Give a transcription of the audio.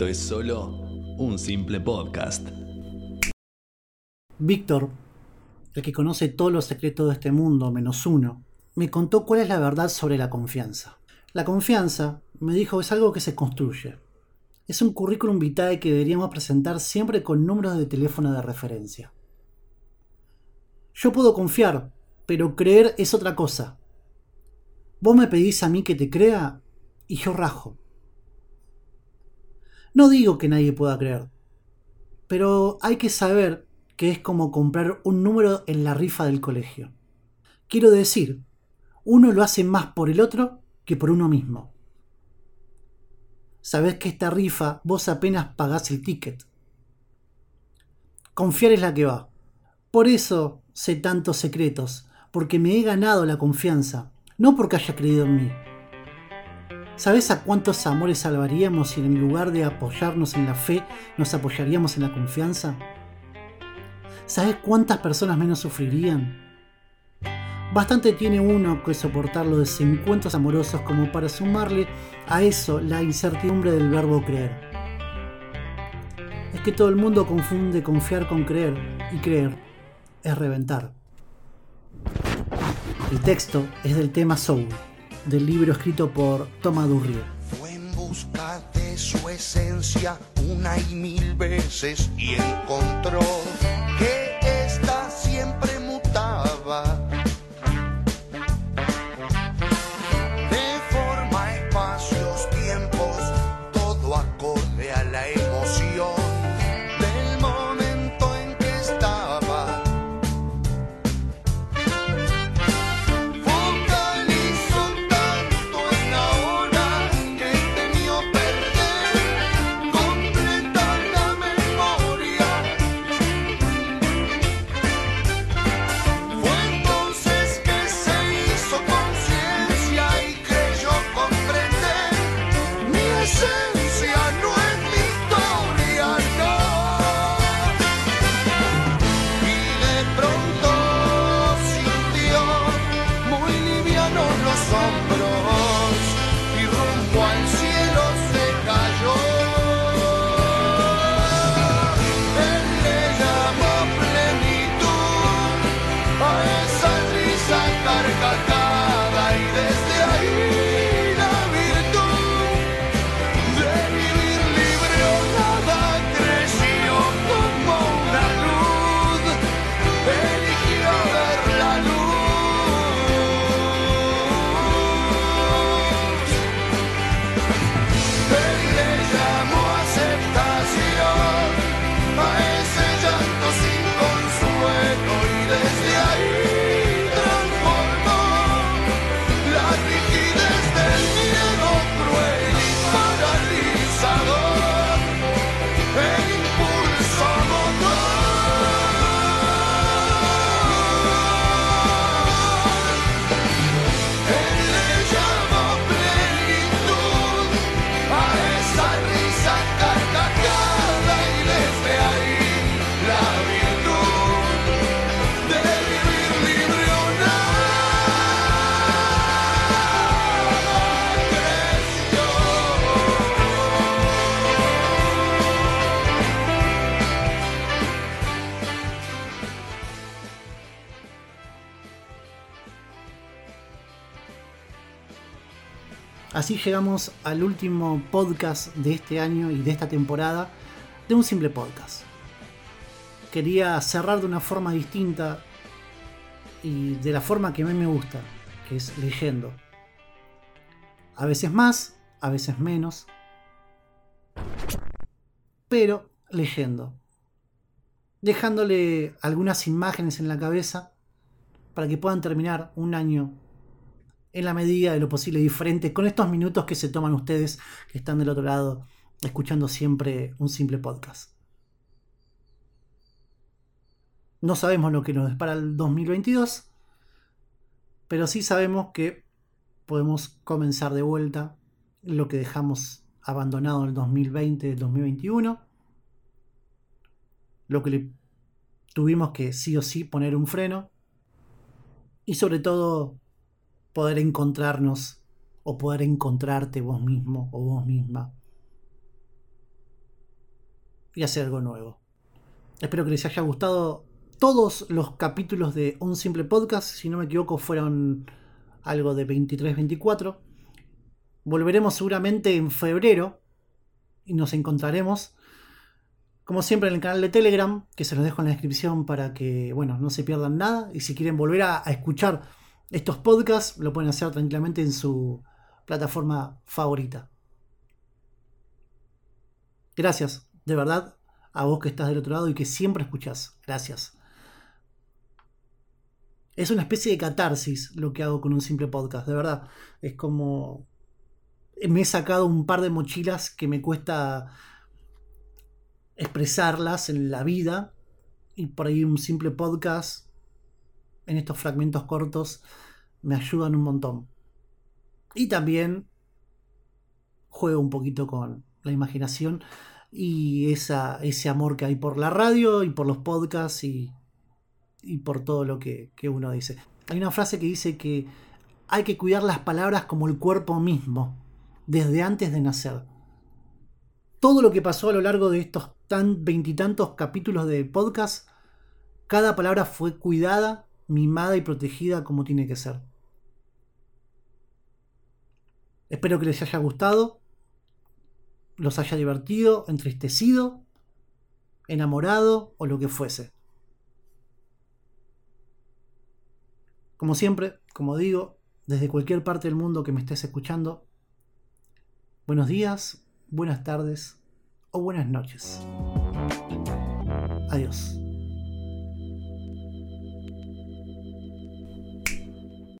esto es solo un simple podcast. Víctor, el que conoce todos los secretos de este mundo menos uno, me contó cuál es la verdad sobre la confianza. La confianza, me dijo, es algo que se construye. Es un currículum vitae que deberíamos presentar siempre con números de teléfono de referencia. Yo puedo confiar, pero creer es otra cosa. Vos me pedís a mí que te crea y yo rajo. No digo que nadie pueda creer, pero hay que saber que es como comprar un número en la rifa del colegio. Quiero decir, uno lo hace más por el otro que por uno mismo. Sabés que esta rifa vos apenas pagás el ticket. Confiar es la que va. Por eso sé tantos secretos, porque me he ganado la confianza, no porque haya creído en mí. ¿Sabes a cuántos amores salvaríamos si en lugar de apoyarnos en la fe nos apoyaríamos en la confianza? ¿Sabes cuántas personas menos sufrirían? Bastante tiene uno que soportar los desencuentros amorosos como para sumarle a eso la incertidumbre del verbo creer. Es que todo el mundo confunde confiar con creer y creer es reventar. El texto es del tema Soul del libro escrito por Thomas Durrier. Fue en busca de su esencia una y mil veces y encontró Así llegamos al último podcast de este año y de esta temporada de un simple podcast. Quería cerrar de una forma distinta y de la forma que a mí me gusta, que es leyendo. A veces más, a veces menos, pero leyendo. Dejándole algunas imágenes en la cabeza para que puedan terminar un año en la medida de lo posible diferente con estos minutos que se toman ustedes que están del otro lado escuchando siempre un simple podcast. No sabemos lo que nos depara el 2022, pero sí sabemos que podemos comenzar de vuelta lo que dejamos abandonado en el 2020, el 2021, lo que tuvimos que sí o sí poner un freno y sobre todo poder encontrarnos o poder encontrarte vos mismo o vos misma y hacer algo nuevo. Espero que les haya gustado todos los capítulos de Un Simple Podcast. Si no me equivoco, fueron algo de 23-24. Volveremos seguramente en febrero y nos encontraremos. Como siempre en el canal de Telegram, que se los dejo en la descripción para que, bueno, no se pierdan nada. Y si quieren volver a, a escuchar estos podcasts, lo pueden hacer tranquilamente en su plataforma favorita. Gracias, de verdad, a vos que estás del otro lado y que siempre escuchás. Gracias. Es una especie de catarsis lo que hago con un simple podcast, de verdad. Es como... Me he sacado un par de mochilas que me cuesta expresarlas en la vida y por ahí un simple podcast en estos fragmentos cortos me ayudan un montón. Y también juego un poquito con la imaginación y esa, ese amor que hay por la radio y por los podcasts y, y por todo lo que, que uno dice. Hay una frase que dice que hay que cuidar las palabras como el cuerpo mismo, desde antes de nacer. Todo lo que pasó a lo largo de estos tan veintitantos capítulos de podcast, cada palabra fue cuidada, mimada y protegida como tiene que ser. Espero que les haya gustado, los haya divertido, entristecido, enamorado o lo que fuese. Como siempre, como digo, desde cualquier parte del mundo que me estés escuchando, buenos días, buenas tardes o buenas noches. Adiós.